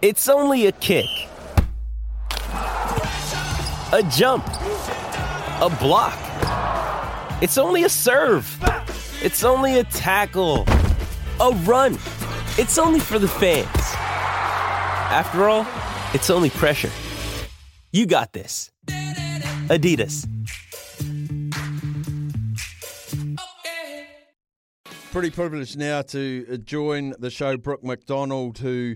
It's only a kick, a jump, a block. It's only a serve. It's only a tackle, a run. It's only for the fans. After all, it's only pressure. You got this. Adidas. Pretty privileged now to join the show Brook MacDonald, who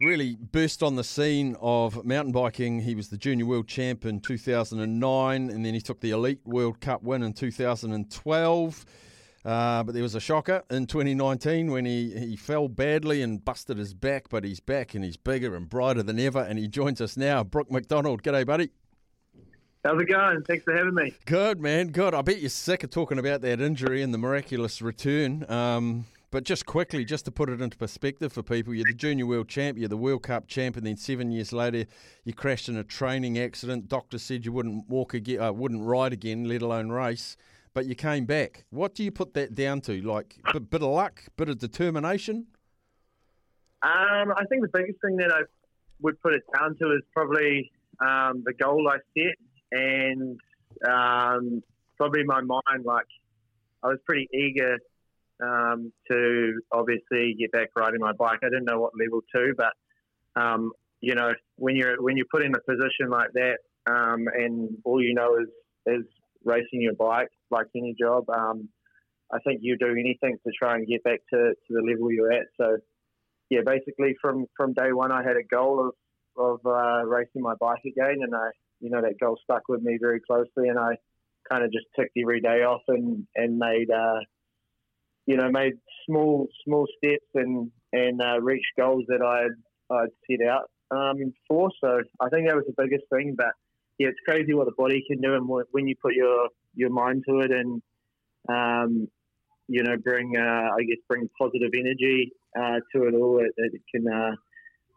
really burst on the scene of mountain biking. He was the junior world champ in 2009, and then he took the elite World Cup win in 2012. Uh, but there was a shocker in 2019 when he, he fell badly and busted his back, but he's back and he's bigger and brighter than ever. And he joins us now. Brook MacDonald. G'day, buddy. How's it going? Thanks for having me. Good, man. Good. I bet you're sick of talking about that injury and the miraculous return. Um, but just quickly, just to put it into perspective for people, you're the junior world champ, you're the World Cup champ, and then seven years later, you crashed in a training accident. Doctor said you wouldn't walk again, uh, wouldn't ride again, let alone race. But you came back. What do you put that down to? Like a bit of luck, bit of determination? Um, I think the biggest thing that I would put it down to is probably um, the goal I set and um, probably my mind. Like I was pretty eager um, to obviously get back riding my bike. I didn't know what level two, but um, you know when you're when you're put in a position like that, um, and all you know is is racing your bike, like any job. Um, I think you do anything to try and get back to, to the level you're at. So yeah, basically from from day one, I had a goal of of uh, racing my bike again, and I you know that goal stuck with me very closely, and I kind of just ticked every day off and and made. Uh, you know, made small small steps and and uh, reached goals that I'd I'd set out um, for. So I think that was the biggest thing. But yeah, it's crazy what the body can do, and when you put your your mind to it, and um, you know, bring uh, I guess bring positive energy uh, to it all, it, it can uh,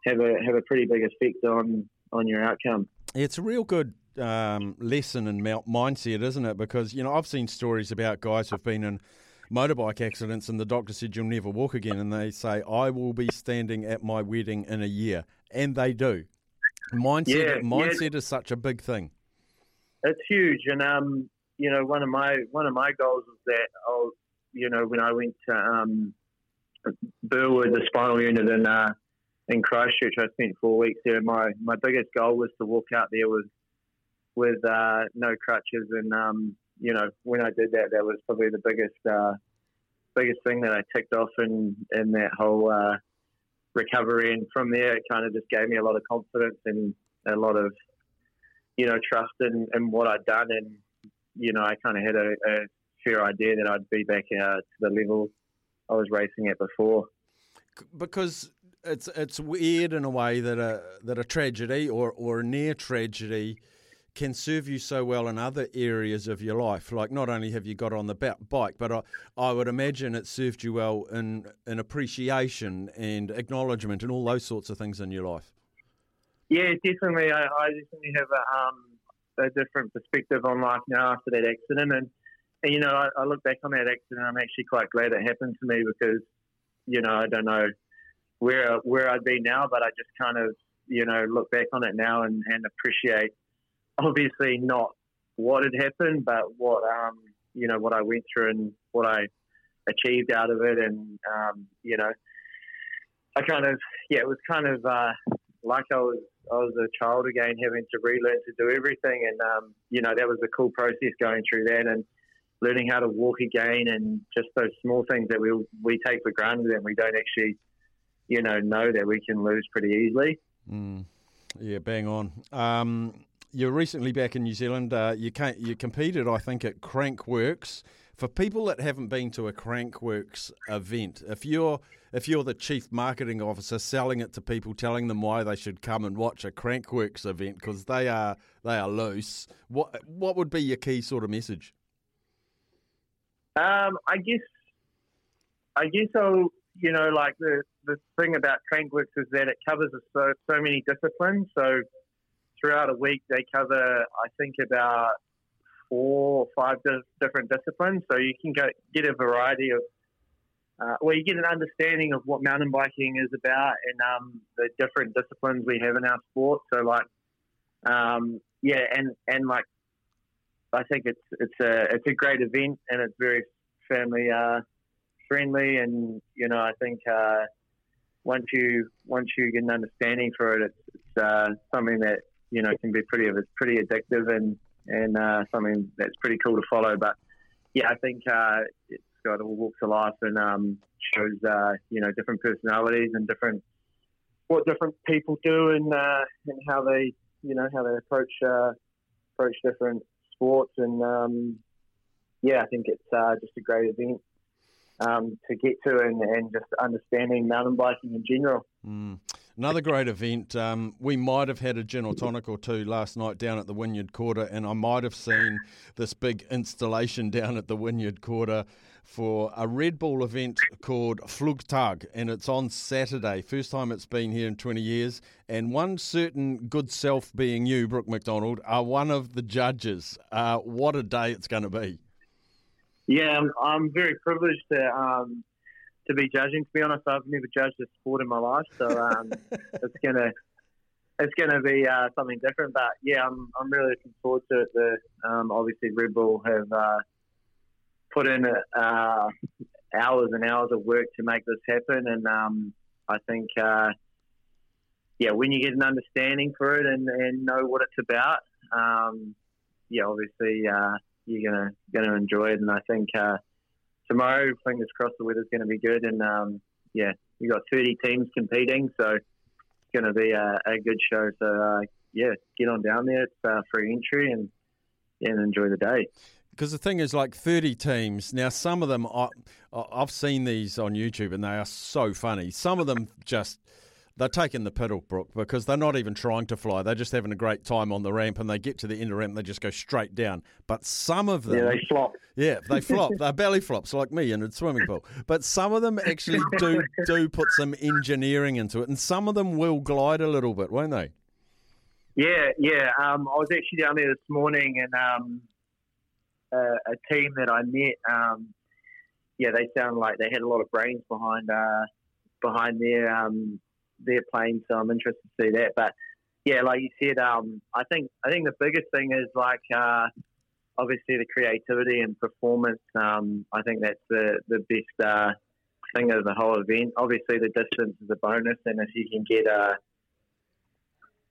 have a have a pretty big effect on on your outcome. It's a real good um, lesson in mindset, isn't it? Because you know I've seen stories about guys who've been in motorbike accidents and the doctor said you'll never walk again and they say I will be standing at my wedding in a year and they do. Mindset yeah, mindset yeah. is such a big thing. It's huge and um you know one of my one of my goals was that I'll you know when I went to um Burwood the spinal unit in uh in Christchurch I spent 4 weeks there my my biggest goal was to walk out there with with uh, no crutches and um, you know, when I did that, that was probably the biggest uh, biggest thing that I ticked off in in that whole uh, recovery. And from there, it kind of just gave me a lot of confidence and a lot of you know trust in, in what I'd done. And you know, I kind of had a, a fair idea that I'd be back uh, to the level I was racing at before. Because it's it's weird in a way that a that a tragedy or or near tragedy can serve you so well in other areas of your life. Like not only have you got on the bike, but I, I would imagine it served you well in, in appreciation and acknowledgement and all those sorts of things in your life. Yeah, definitely. I, I definitely have a, um, a different perspective on life now after that accident. And, and you know, I, I look back on that accident. I'm actually quite glad it happened to me because, you know, I don't know where where I'd be now, but I just kind of, you know, look back on it now and, and appreciate obviously not what had happened, but what um, you know what I went through and what I achieved out of it, and um, you know, I kind of yeah, it was kind of uh, like I was I was a child again, having to relearn to do everything, and um, you know that was a cool process going through that and learning how to walk again, and just those small things that we we take for granted and we don't actually you know know that we can lose pretty easily. Mm. Yeah, bang on. Um, you're recently back in New Zealand. Uh, you you competed, I think, at Crankworx. For people that haven't been to a Crankworx event, if you're if you're the chief marketing officer selling it to people, telling them why they should come and watch a Crankworx event because they are they are loose, what what would be your key sort of message? Um, I guess I guess I'll you know like the the thing about Crankworx is that it covers so so many disciplines. So throughout a week, they cover, I think, about four or five di- different disciplines. So you can get a variety of uh, well, you get an understanding of what mountain biking is about and um, the different disciplines we have in our sport. So, like, um, yeah, and and like, I think it's it's a it's a great event and it's very family uh, friendly, and you know, I think uh, once you once you get an understanding for it, it's, it's uh, something that you know can be pretty it's pretty addictive and and uh, something that's pretty cool to follow. But yeah, I think uh, it's got all walks of life and um, shows uh, you know different personalities and different what different people do and uh, and how they you know how they approach uh, approach different sports and um, yeah, I think it's uh, just a great event um, to get to and, and just understanding mountain biking in general. Mm. Another great event. Um, we might have had a gin or tonic or two last night down at the Wynyard Quarter, and I might have seen this big installation down at the Wynyard Quarter for a Red Bull event called Flugtag, and it's on Saturday. First time it's been here in 20 years. And one certain good self, being you, Brook MacDonald, are one of the judges. Uh, what a day it's going to be! Yeah, I'm, I'm very privileged to um, to be judging. To be honest, I've never judged a sport in my life, so um, it's gonna it's gonna be uh, something different. But yeah, I'm I'm really looking forward to it. The um, obviously Red Bull have uh, put in uh, hours and hours of work to make this happen, and um, I think uh, yeah, when you get an understanding for it and, and know what it's about, um, yeah, obviously uh, you're gonna gonna enjoy it, and I think uh, tomorrow, fingers crossed, the weather's going to be good, and um, yeah, we got 30 teams competing, so it's going to be a, a, good show. So uh, yeah, get on down there. It's uh, free entry, and and enjoy the day. Because the thing is, like 30 teams. Now, some of them, I, I've seen these on YouTube, and they are so funny. Some of them just they're taking the pedal, Brook, because they're not even trying to fly. They're just having a great time on the ramp, and they get to the end of the ramp, they just go straight down. But some of them, yeah, they flop. Yeah, they flop. they're belly flops like me in a swimming pool. But some of them actually do do put some engineering into it, and some of them will glide a little bit, won't they? Yeah, yeah. Um, I was actually down there this morning, and um, a, a, team that I met, um, yeah, they sound like they had a lot of brains behind uh, behind their um, they're playing, so I'm interested to see that. But yeah, like you said, um, I think I think the biggest thing is like uh, obviously the creativity and performance. Um, I think that's the the best uh, thing of the whole event. Obviously, the distance is a bonus, and if you can get a uh,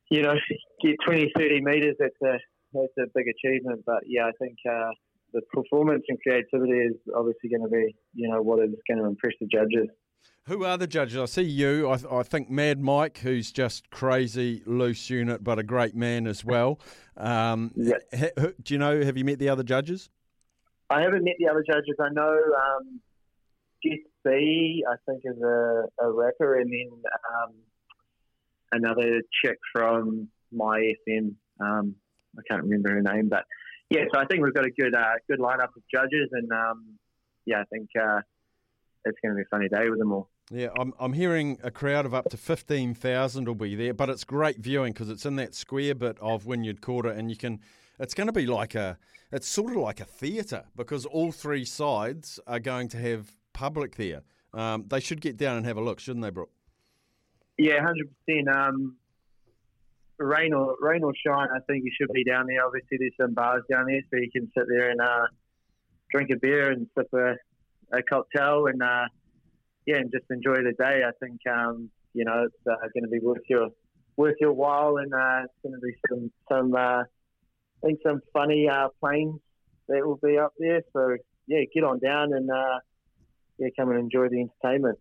you know get 20, 30 meters, that's a that's a big achievement. But yeah, I think. Uh, the performance and creativity is obviously going to be, you know, what is going to impress the judges. Who are the judges? I see you. I, th- I, think Mad Mike, who's just crazy loose unit, but a great man as well. Um. Ha, do you know? Have you met the other judges? I haven't met the other judges. I know um, Jess B, I think, is a, a rapper, and then um, another chick from Mai FM. Um, I can't remember her name, but yeah. So I think we've got a good uh, good lineup of judges, and um, yeah, I think. Uh, it's going to be a funny day with them all. Yeah, I'm, I'm hearing a crowd of up to 15,000 will be there, but it's great viewing because it's in that square bit of Wynyard Quarter and you can, it's going to be like a, it's sort of like a theatre because all three sides are going to have public there. Um, they should get down and have a look, shouldn't they, Brook? Yeah, 100%. Um, rain or rain or shine, I think you should be down there. Obviously, there's some bars down there, so you can sit there and uh, drink a beer and sip a, a cocktail and uh, yeah, and just enjoy the day. I think um, you know it's uh, going to be worth your worth your while, and uh, it's going to be some some uh, I think some funny uh, planes that will be up there. So yeah, get on down and uh, yeah, come and enjoy the entertainment.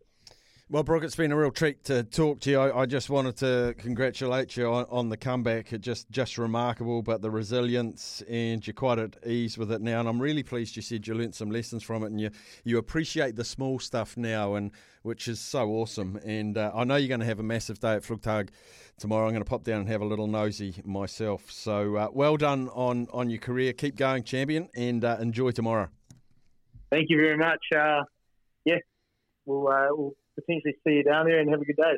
Well, Brook, it's been a real treat to talk to you. I, I just wanted to congratulate you on, on, the comeback. It just just remarkable, but the resilience and you're quite at ease with it now. And I'm really pleased you said you learnt some lessons from it and you you appreciate the small stuff now, and which is so awesome. And uh, I know you're going to have a massive day at Flugtag tomorrow. I'm going to pop down and have a little nosy myself. So uh, well done on on your career. Keep going, champion, and uh, enjoy tomorrow. Thank you very much. Uh, yeah, we'll, uh, we'll potentially see you down there and have a good day.